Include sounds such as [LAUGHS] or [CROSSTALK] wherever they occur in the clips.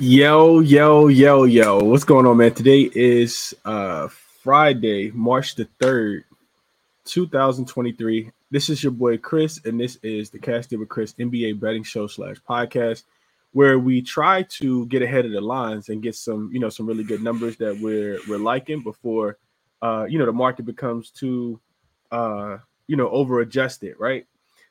Yo, yo, yo, yo. What's going on, man? Today is uh Friday, March the 3rd, 2023. This is your boy Chris, and this is the Cashed with Chris NBA betting show slash podcast, where we try to get ahead of the lines and get some, you know, some really good numbers that we're we're liking before uh, you know, the market becomes too uh, you know, over adjusted, right?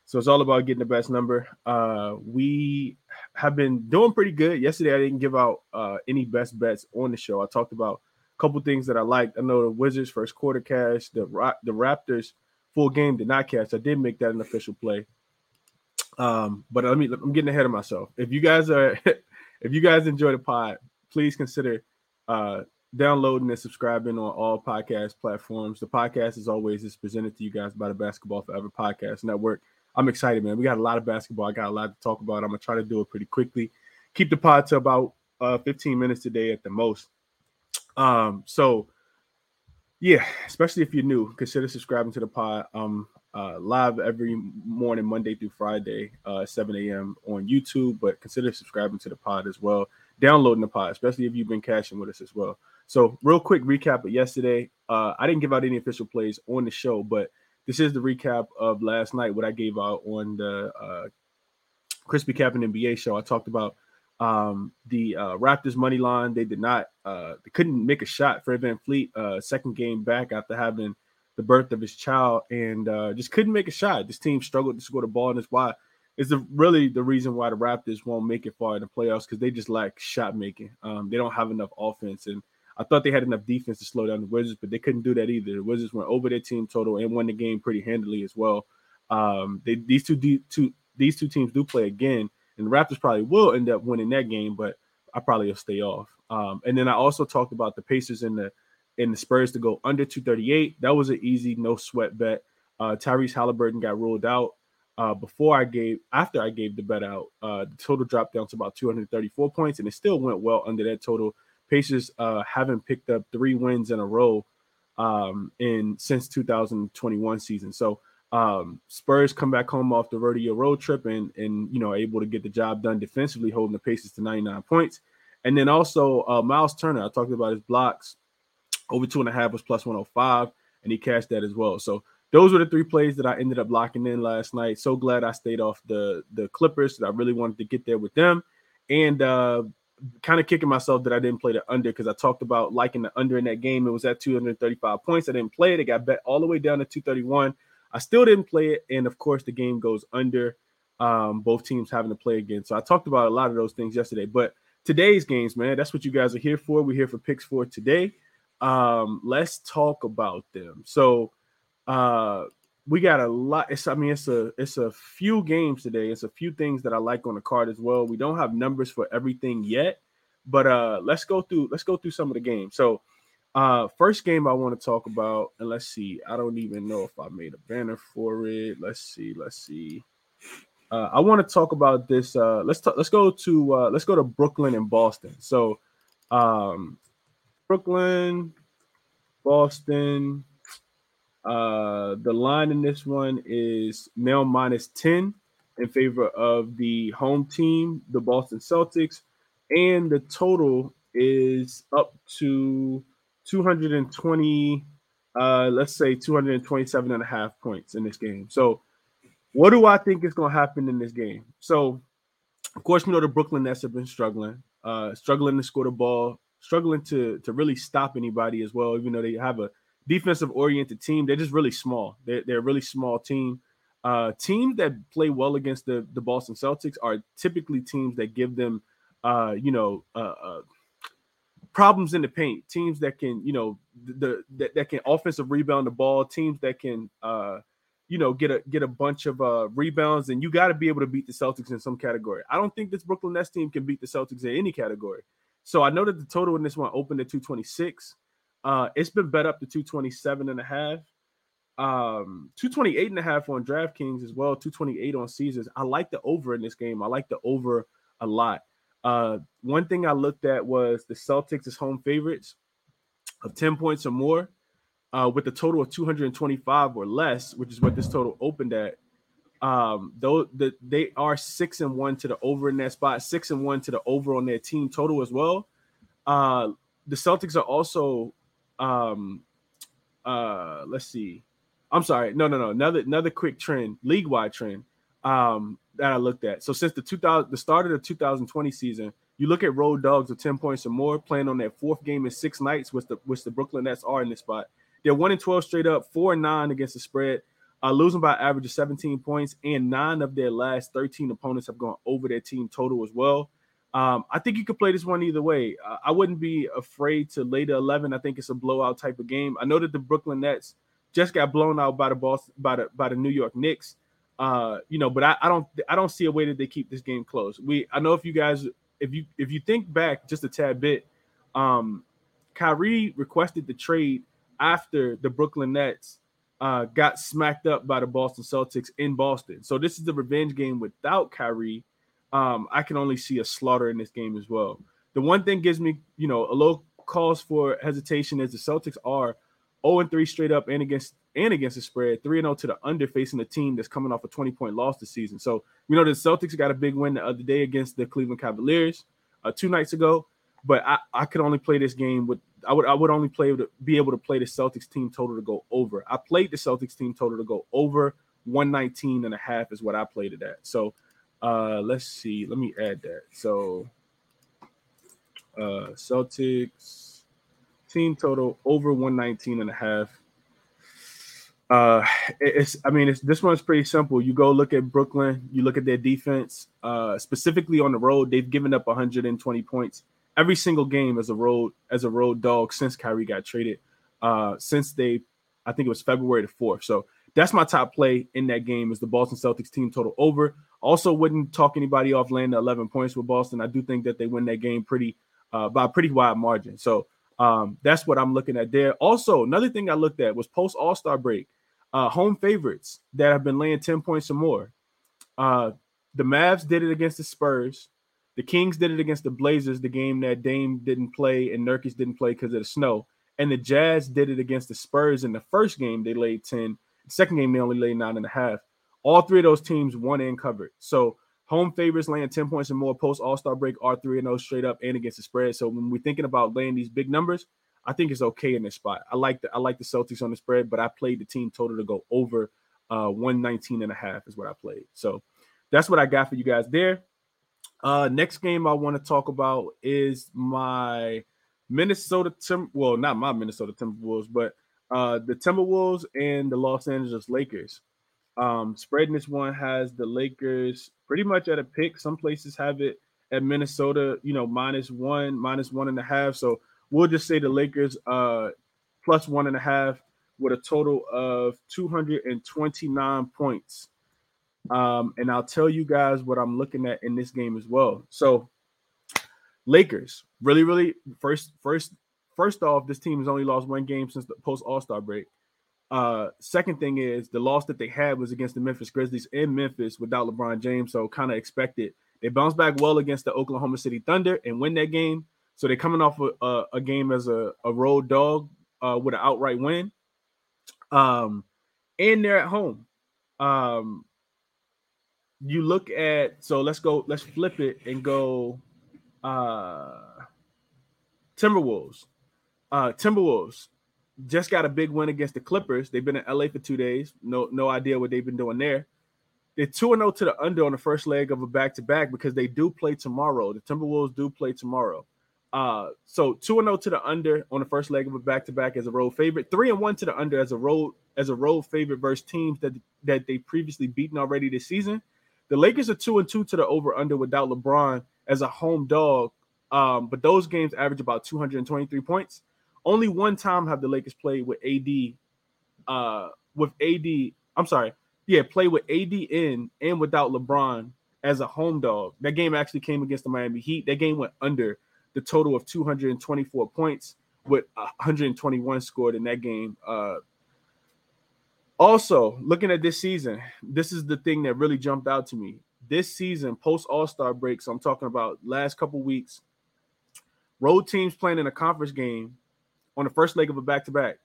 So it's all about getting the best number. Uh, we have been doing pretty good. Yesterday, I didn't give out uh, any best bets on the show. I talked about a couple things that I liked. I know the Wizards first quarter cash, the the Raptors full game did not cash. I did make that an official play. Um, but let me I'm getting ahead of myself. If you guys are [LAUGHS] if you guys enjoy the pod, please consider uh, downloading and subscribing on all podcast platforms. The podcast, as always, is presented to you guys by the Basketball Forever Podcast Network. I'm excited, man. We got a lot of basketball. I got a lot to talk about. I'm gonna try to do it pretty quickly. Keep the pod to about uh, 15 minutes today at the most. Um, so yeah, especially if you're new, consider subscribing to the pod. Um, uh, live every morning, Monday through Friday, uh, 7 a.m. on YouTube. But consider subscribing to the pod as well, downloading the pod, especially if you've been cashing with us as well. So, real quick recap of yesterday. Uh, I didn't give out any official plays on the show, but this is the recap of last night, what I gave out on the uh, Crispy Cap and NBA show. I talked about um, the uh, Raptors money line. They did not, uh, they couldn't make a shot for VanVleet, uh, second game back after having the birth of his child, and uh, just couldn't make a shot. This team struggled to score the ball, and it's why is the really the reason why the Raptors won't make it far in the playoffs because they just lack shot making. Um, they don't have enough offense, and I thought they had enough defense to slow down the Wizards, but they couldn't do that either. The Wizards went over their team total and won the game pretty handily as well. Um, they, these two, two these two teams do play again, and the Raptors probably will end up winning that game, but I probably will stay off. Um, and then I also talked about the Pacers and the and the Spurs to go under 238. That was an easy, no sweat bet. Uh, Tyrese Halliburton got ruled out uh, before I gave after I gave the bet out. Uh, the total dropped down to about 234 points, and it still went well under that total Pacers uh, haven't picked up three wins in a row um, in since 2021 season. So um, Spurs come back home off the rodeo road trip and and you know able to get the job done defensively, holding the Pacers to 99 points. And then also uh, Myles Turner, I talked about his blocks over two and a half was plus 105, and he cashed that as well. So those were the three plays that I ended up locking in last night. So glad I stayed off the the Clippers. I really wanted to get there with them. And uh, kind of kicking myself that I didn't play the under because I talked about liking the under in that game. It was at 235 points. I didn't play it. It got bet all the way down to 231. I still didn't play it. And of course, the game goes under. Um, both teams having to play again. So I talked about a lot of those things yesterday. But today's games, man, that's what you guys are here for. We're here for picks for today. Um, let's talk about them. So uh we got a lot. It's I mean, it's a it's a few games today. It's a few things that I like on the card as well. We don't have numbers for everything yet, but uh let's go through let's go through some of the games. So uh first game I want to talk about, and let's see. I don't even know if I made a banner for it. Let's see, let's see. Uh, I want to talk about this. Uh, let's talk, let's go to uh, let's go to Brooklyn and Boston. So, um, Brooklyn, Boston. Uh, the line in this one is now minus 10 in favor of the home team, the Boston Celtics, and the total is up to 220 uh let's say 227 and a half points in this game. So what do I think is going to happen in this game? So of course we know the Brooklyn Nets have been struggling, uh struggling to score the ball, struggling to to really stop anybody as well even though they have a defensive oriented team. They're just really small. They're, they're a really small team. Uh, teams that play well against the, the Boston Celtics are typically teams that give them, uh, you know, uh, uh, problems in the paint. Teams that can, you know, the, that, that can offensive rebound the ball. Teams that can, uh, you know, get a get a bunch of uh, rebounds. And you got to be able to beat the Celtics in some category. I don't think this Brooklyn Nets team can beat the Celtics in any category. So I know that the total in this one opened at 226. Uh, it's been bet up to 227 and a half. Um, 228 and a half on DraftKings as well, 228 on Caesars. I like the over in this game. I like the over a lot. Uh, one thing I looked at was the Celtics as home favorites of 10 points or more, uh, with a total of 225 or less, which is what this total opened at. Um, though the they are six and one to the over in that spot, six and one to the over on their team total as well. Uh, the Celtics are also, um, uh, let's see, I'm sorry, no, no, no, another another quick trend, league wide trend, um, that I looked at. So since the 2000, the start of the 2020 season, you look at road dogs with 10 points or more, playing on that fourth game in six nights, which the which the Brooklyn Nets are in this spot. They're one and 12 straight up, four and nine against the spread uh, losing by average of 17 points, and nine of their last 13 opponents have gone over their team total as well. Um, I think you could play this one either way. Uh, I wouldn't be afraid to lay the 11. I think it's a blowout type of game. I know that the Brooklyn Nets just got blown out by the Boston by the by the New York Knicks. Uh, you know, but I, I don't I don't see a way that they keep this game close. We I know if you guys if you if you think back just a tad bit, um, Kyrie requested the trade after the Brooklyn Nets uh, got smacked up by the Boston Celtics in Boston. So this is the revenge game without Kyrie. Um, I can only see a slaughter in this game as well. The one thing gives me, you know, a little cause for hesitation is the Celtics are 0 3 straight up and against and against the spread, 3 0 to the under facing a team that's coming off a 20 point loss this season. So we know the Celtics got a big win the other day against the Cleveland Cavaliers uh, two nights ago. But I, I could only play this game with I would I would only play to be able to play the Celtics team total to go over. I played the Celtics team total to go over 119 and a half is what I played it at. So uh let's see. Let me add that. So uh Celtics team total over 119 and a half. Uh it's I mean it's this one's pretty simple. You go look at Brooklyn, you look at their defense, uh specifically on the road, they've given up 120 points every single game as a road as a road dog since Kyrie got traded. Uh, since they, I think it was February the fourth. So that's my top play in that game is the Boston Celtics team total over. Also, wouldn't talk anybody off laying the 11 points with Boston. I do think that they win that game pretty uh, by a pretty wide margin. So um, that's what I'm looking at there. Also, another thing I looked at was post All Star break, uh, home favorites that have been laying 10 points or more. Uh, the Mavs did it against the Spurs. The Kings did it against the Blazers, the game that Dame didn't play and Nurkic didn't play because of the snow. And the Jazz did it against the Spurs in the first game. They laid 10. Second game, they only laid nine and a half. All three of those teams won and covered. So home favorites laying 10 points and more post All Star break are 3 and 0 straight up and against the spread. So when we're thinking about laying these big numbers, I think it's okay in this spot. I like the I like the Celtics on the spread, but I played the team total to go over uh 119 and a half is what I played. So that's what I got for you guys there. Uh, next game I want to talk about is my Minnesota Tim. Well, not my Minnesota Timberwolves, but uh, the Timberwolves and the Los Angeles Lakers. Um, spreading this one has the Lakers pretty much at a pick. Some places have it at Minnesota, you know, minus one, minus one and a half. So we'll just say the Lakers uh plus one and a half with a total of 229 points. Um, and I'll tell you guys what I'm looking at in this game as well. So, Lakers, really, really first, first, first off, this team has only lost one game since the post All Star break. Uh, second thing is the loss that they had was against the Memphis Grizzlies in Memphis without LeBron James, so kind of expected. They bounced back well against the Oklahoma City Thunder and win that game. So they're coming off a, a, a game as a, a road dog uh, with an outright win. Um, and they're at home. Um, you look at so let's go let's flip it and go uh Timberwolves. Uh Timberwolves just got a big win against the Clippers. They've been in LA for two days. No, no idea what they've been doing there. They're 2 0 to the under on the first leg of a back to back because they do play tomorrow. The Timberwolves do play tomorrow. Uh, so 2 0 to the under on the first leg of a back to back as a road favorite, 3 and 1 to the under as a road as a road favorite versus teams that that they previously beaten already this season. The Lakers are two and two to the over under without LeBron as a home dog. Um, but those games average about 223 points. Only one time have the Lakers played with AD, uh, with AD. I'm sorry, yeah, play with AD in and without LeBron as a home dog. That game actually came against the Miami Heat. That game went under the total of 224 points with 121 scored in that game. Uh, also, looking at this season, this is the thing that really jumped out to me. This season, post All Star break, so I'm talking about last couple weeks, road teams playing in a conference game on the first leg of a back to back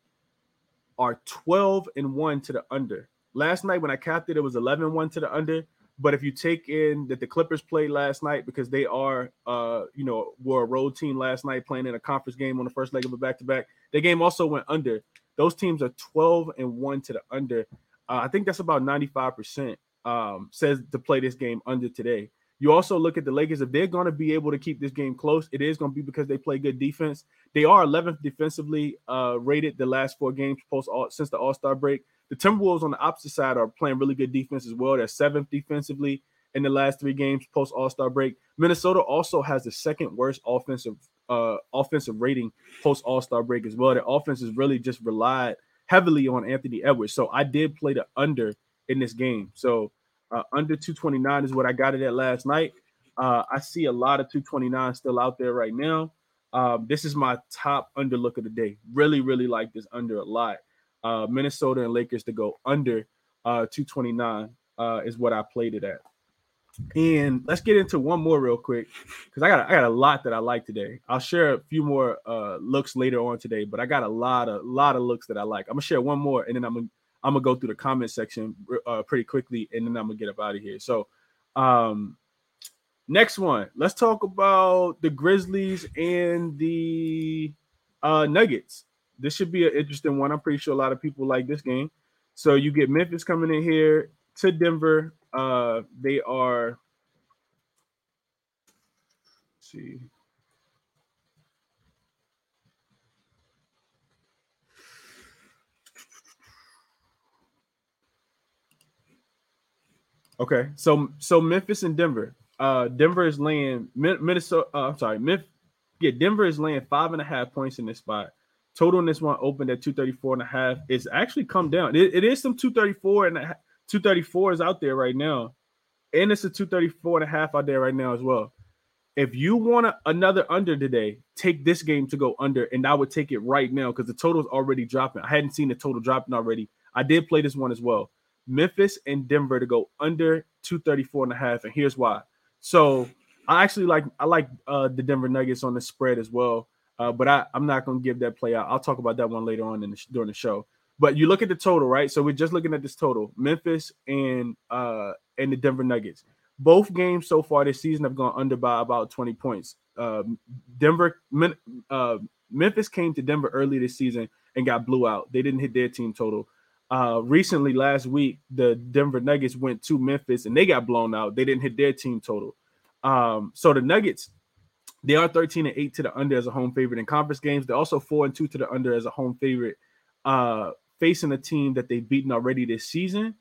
are 12 and 1 to the under. last night when I capped it, it was 11-1 to the under. But if you take in that the Clippers played last night because they are, uh, you know, were a road team last night playing in a conference game on the first leg of a back to back. The game also went under. Those teams are 12 and one to the under. Uh, I think that's about 95 percent um, says to play this game under today. You also look at the Lakers. If they're going to be able to keep this game close, it is going to be because they play good defense. They are 11th defensively uh, rated the last four games post all since the All Star break. The Timberwolves on the opposite side are playing really good defense as well. They're seventh defensively in the last three games post All Star break. Minnesota also has the second worst offensive uh, offensive rating post All Star break as well. Their offense is really just relied heavily on Anthony Edwards. So I did play the under in this game. So uh, under 229 is what I got it at last night. Uh, I see a lot of 229 still out there right now. Um, this is my top under look of the day. Really, really like this under a lot uh, Minnesota and Lakers to go under uh, 229 uh, is what I played it at. And let's get into one more real quick because I got I got a lot that I like today. I'll share a few more uh, looks later on today, but I got a lot of lot of looks that I like. I'm gonna share one more, and then I'm gonna I'm gonna go through the comment section uh, pretty quickly, and then I'm gonna get up out of here. So, um, next one, let's talk about the Grizzlies and the uh, Nuggets this should be an interesting one. I'm pretty sure a lot of people like this game. So you get Memphis coming in here to Denver. Uh, they are. see. Okay, so so Memphis and Denver. Uh, Denver is laying Minnesota. Uh, I'm sorry, Memphis. Yeah, Denver is laying five and a half points in this spot. Total in this one opened at 234 and a half. It's actually come down. it, it is some 234 and a, 234 is out there right now. And it's a 234 and a half out there right now as well. If you want a, another under today, take this game to go under, and I would take it right now because the total's already dropping. I hadn't seen the total dropping already. I did play this one as well. Memphis and Denver to go under 234 and a half. And here's why. So I actually like I like uh, the Denver Nuggets on the spread as well. Uh, but I, I'm not going to give that play out. I'll talk about that one later on in the, during the show. But you look at the total, right? So we're just looking at this total: Memphis and uh and the Denver Nuggets. Both games so far this season have gone under by about 20 points. Uh, Denver, uh, Memphis came to Denver early this season and got blew out. They didn't hit their team total. Uh, recently, last week, the Denver Nuggets went to Memphis and they got blown out. They didn't hit their team total. Um, so the Nuggets they are 13 and 8 to the under as a home favorite in conference games. They're also 4 and 2 to the under as a home favorite, uh, facing a team that they've beaten already this season.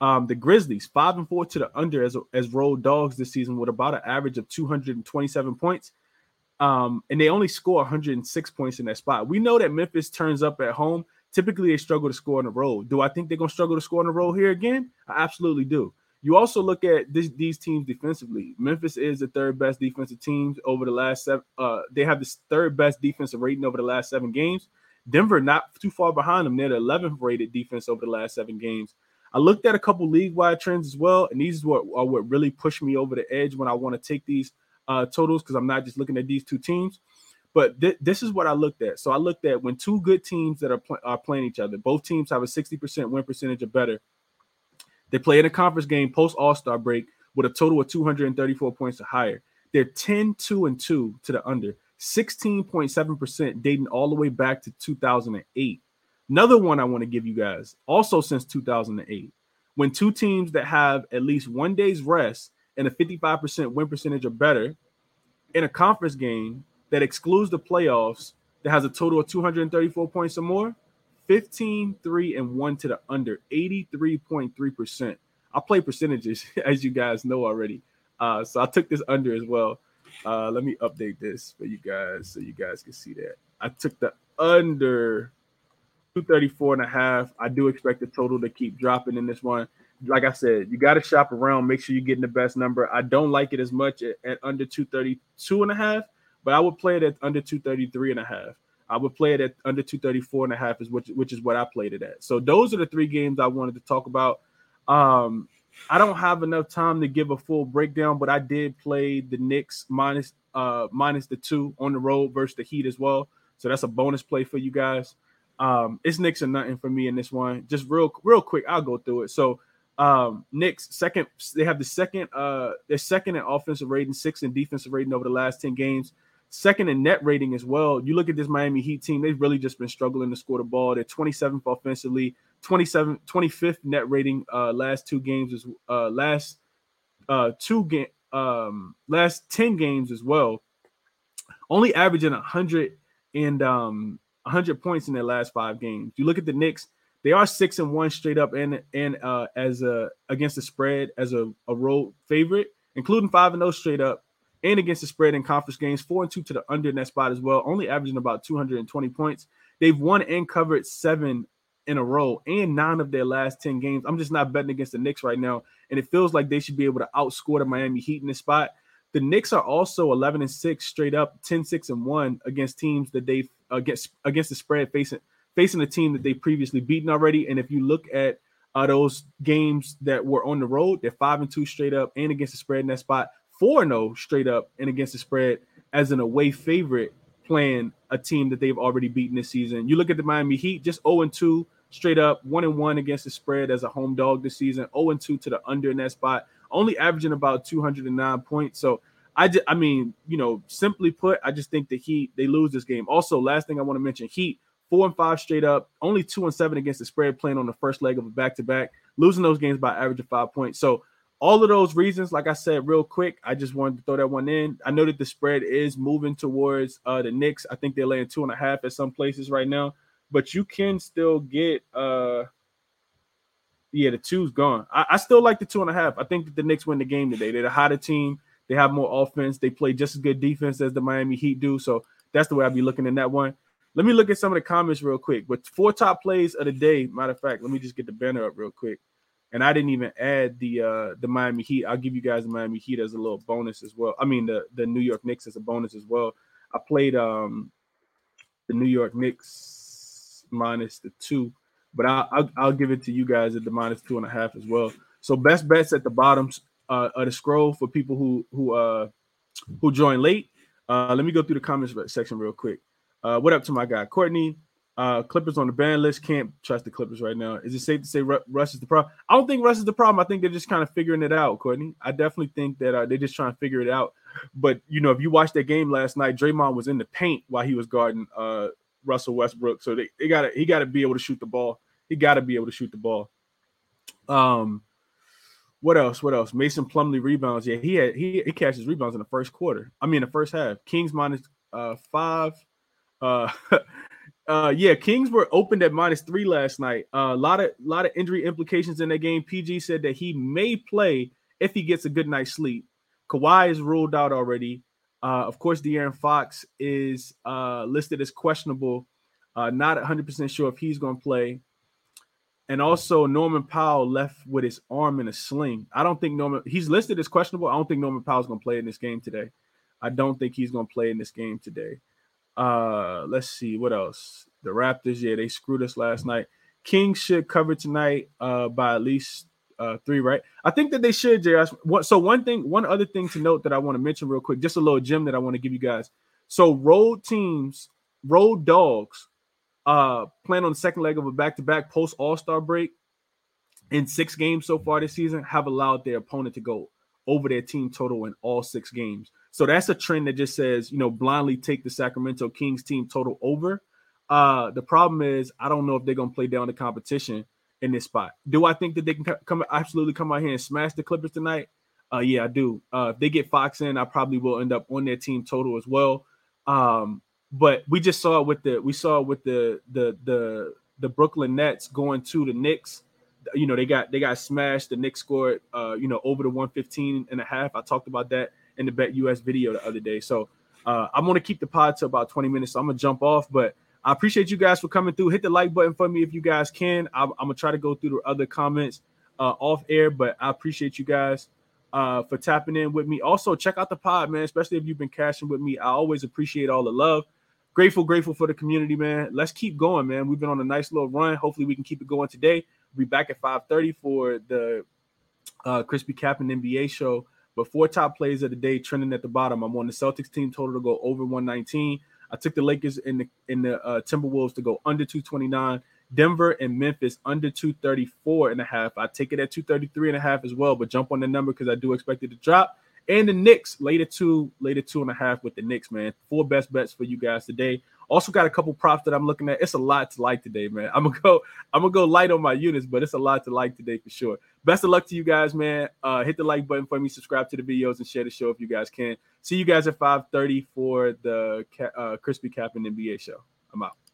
Um, the Grizzlies, 5 and 4 to the under as, as road dogs this season with about an average of 227 points. Um, and they only score 106 points in that spot. We know that Memphis turns up at home. Typically, they struggle to score on the road. Do I think they're going to struggle to score on the road here again? I absolutely do. You also look at this, these teams defensively. Memphis is the third best defensive team over the last seven. Uh, they have the third best defensive rating over the last seven games. Denver not too far behind them. They're the 11th rated defense over the last seven games. I looked at a couple league wide trends as well, and these what are what really push me over the edge when I want to take these uh, totals because I'm not just looking at these two teams. But th- this is what I looked at. So I looked at when two good teams that are, pl- are playing each other, both teams have a 60% win percentage or better. They play in a conference game post All Star break with a total of 234 points or higher. They're 10, 2, and 2 to the under, 16.7% dating all the way back to 2008. Another one I want to give you guys, also since 2008, when two teams that have at least one day's rest and a 55% win percentage or better in a conference game that excludes the playoffs that has a total of 234 points or more, 15, 3, and 1 to the under, 83.3%. I play percentages, [LAUGHS] as you guys know already. Uh, so I took this under as well. Uh, let me update this for you guys so you guys can see that. I took the under 234 and a half. I do expect the total to keep dropping in this one. Like I said, you got to shop around, make sure you're getting the best number. I don't like it as much at, at under 232 and a half, but I would play it at under 233 and a half. I would play it at under 234 and a half is which which is what I played it at. So those are the three games I wanted to talk about. Um, I don't have enough time to give a full breakdown, but I did play the Knicks minus uh minus the two on the road versus the Heat as well. So that's a bonus play for you guys. Um, it's Knicks or nothing for me in this one. Just real, real quick, I'll go through it. So, um, Knicks second, they have the second, uh, they're second in offensive rating, sixth in defensive rating over the last ten games, second in net rating as well. You look at this Miami Heat team; they've really just been struggling to score the ball. They're 27th offensively, 27, 25th net rating. Uh, last two games is uh last uh two game um last ten games as well. Only averaging a hundred and um 100 points in their last five games. You look at the Knicks; they are six and one straight up and and uh, as a against the spread as a, a road favorite, including five and zero straight up and against the spread in conference games. Four and two to the under in that spot as well, only averaging about 220 points. They've won and covered seven in a row and nine of their last 10 games. I'm just not betting against the Knicks right now. And it feels like they should be able to outscore the Miami Heat in this spot. The Knicks are also 11 and 6 straight up, 10 6 and 1 against teams that they've against against the spread facing facing a team that they previously beaten already. And if you look at uh, those games that were on the road, they're five and two straight up and against the spread in that spot, four and zero straight up and against the spread as an away favorite playing a team that they've already beaten this season. You look at the Miami Heat, just 0 and 2 straight up, 1 and 1 against the spread as a home dog this season, 0 and 2 to the under in that spot, only averaging about 209 points. So I just, I mean, you know, simply put, I just think the Heat they lose this game. Also, last thing I want to mention, Heat four and five straight up, only two and seven against the spread, playing on the first leg of a back to back, losing those games by average of five points. So all of those reasons, like I said, real quick, I just wanted to throw that one in. I know that the spread is moving towards uh, the Knicks. I think they're laying two and a half at some places right now, but you can still get uh yeah, the two's gone. I, I still like the two and a half. I think that the Knicks win the game today. They're the hotter team. They have more offense. They play just as good defense as the Miami Heat do. So that's the way I'd be looking in that one. Let me look at some of the comments real quick. But four top plays of the day. Matter of fact, let me just get the banner up real quick. And I didn't even add the uh the Miami Heat. I'll give you guys the Miami Heat as a little bonus as well. I mean the the New York Knicks as a bonus as well. I played um the New York Knicks minus the two, but I'll, I'll, I'll give it to you guys at the minus two and a half as well. So best bets at the bottoms uh, of the scroll for people who who uh who joined late. Uh, let me go through the comments section real quick. Uh, what up to my guy Courtney? Uh, Clippers on the ban list. Can't trust the Clippers right now. Is it safe to say Russ is the problem? I don't think Russ is the problem. I think they're just kind of figuring it out, Courtney. I definitely think that uh, they're just trying to figure it out. But you know, if you watched that game last night, Draymond was in the paint while he was guarding uh, Russell Westbrook. So they, they got to he got to be able to shoot the ball. He got to be able to shoot the ball. Um, what else? What else? Mason Plumlee rebounds. Yeah, he had he he catches rebounds in the first quarter. I mean, the first half. Kings minus uh five. Uh, [LAUGHS] uh, yeah, Kings were opened at minus three last night. A uh, lot of lot of injury implications in that game. PG said that he may play if he gets a good night's sleep. Kawhi is ruled out already. Uh, of course, De'Aaron Fox is uh listed as questionable. Uh, not 100% sure if he's going to play. And also Norman Powell left with his arm in a sling. I don't think Norman he's listed as questionable. I don't think Norman Powell's gonna play in this game today. I don't think he's gonna play in this game today. Uh let's see what else. The Raptors, yeah, they screwed us last night. Kings should cover tonight uh by at least uh three, right? I think that they should, JS. So one thing, one other thing to note that I want to mention real quick, just a little gem that I want to give you guys. So road teams, road dogs uh playing on the second leg of a back-to-back post all-star break in six games so far this season have allowed their opponent to go over their team total in all six games so that's a trend that just says you know blindly take the sacramento kings team total over uh the problem is i don't know if they're going to play down the competition in this spot do i think that they can come absolutely come out here and smash the clippers tonight uh yeah i do uh if they get fox in i probably will end up on their team total as well um but we just saw it with the we saw it with the the the the Brooklyn Nets going to the Knicks. You know, they got they got smashed. The Knicks scored uh, you know, over the 115 and a half. I talked about that in the BetUS video the other day. So uh, I'm gonna keep the pod to about 20 minutes. So I'm gonna jump off, but I appreciate you guys for coming through. Hit the like button for me if you guys can. I'm, I'm gonna try to go through the other comments uh, off air, but I appreciate you guys uh, for tapping in with me. Also, check out the pod, man. Especially if you've been cashing with me. I always appreciate all the love grateful, grateful for the community, man. Let's keep going, man. We've been on a nice little run. Hopefully, we can keep it going today. We'll be back at 5:30 for the uh, Crispy Cap and NBA show. But four top plays of the day trending at the bottom. I'm on the Celtics team total to go over 119. I took the Lakers in the in the uh, Timberwolves to go under 229. Denver and Memphis under 234 and a half. I take it at 233 and a half as well, but jump on the number because I do expect it to drop. And the Knicks later two, later two and a half with the Knicks, man. Four best bets for you guys today. Also got a couple props that I'm looking at. It's a lot to like today, man. I'm gonna go, I'm gonna go light on my units, but it's a lot to like today for sure. Best of luck to you guys, man. Uh, hit the like button for me, subscribe to the videos, and share the show if you guys can. See you guys at 5:30 for the uh, Crispy Cap and NBA show. I'm out.